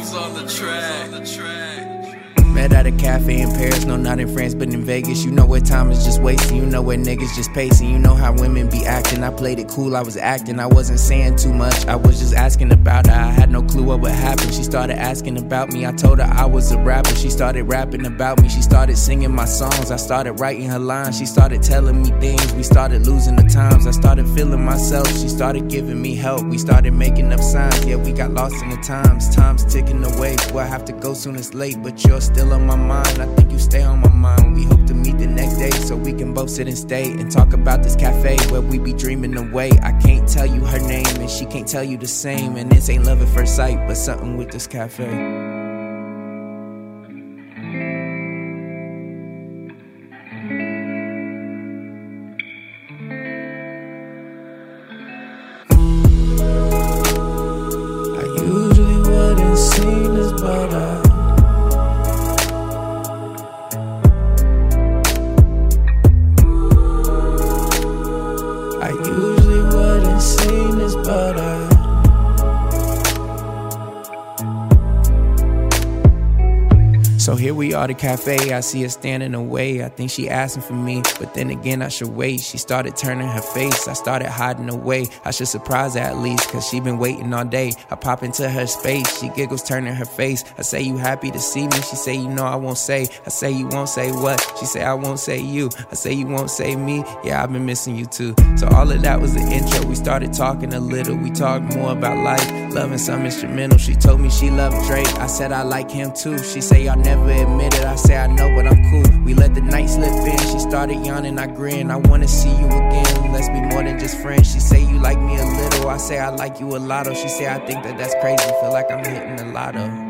Grooves on the track. Met at a cafe in Paris, no, not in France, but in Vegas. You know where time is just wasting, you know where niggas just pacing. You know how women be acting. I played it cool, I was acting, I wasn't saying too much. I was just asking about her, I had no clue what would happen. She started asking about me, I told her I was a rapper. She started rapping about me, she started singing my songs. I started writing her lines, she started telling me things. We started losing the times, I started feeling myself. She started giving me help, we started making up signs. Yeah, we got lost in the times, time's ticking away. Well, have to go soon, it's late, but you're still still on my mind. I think you stay on my mind. We hope to meet the next day so we can both sit and stay and talk about this cafe where we be dreaming away. I can't tell you her name and she can't tell you the same. And this ain't love at first sight, but something with this cafe. Saw the cafe, I see her standing away. I think she asking for me, but then again, I should wait. She started turning her face, I started hiding away. I should surprise her at least, cause she been waiting all day. I pop into her space, she giggles, turning her face. I say, You happy to see me? She say, You know, I won't say. I say, You won't say what? She say, I won't say you. I say, You won't say me? Yeah, I've been missing you too. So, all of that was the intro. We started talking a little, we talked more about life, loving some instrumental. She told me she loved Drake. I said, I like him too. She say, Y'all never admit it. I say I know, but I'm cool. We let the night slip in. She started yawning, I grin. I wanna see you again. Let's be more than just friends. She say you like me a little. I say I like you a lot. Oh, she say I think that that's crazy. Feel like I'm hitting a lotto.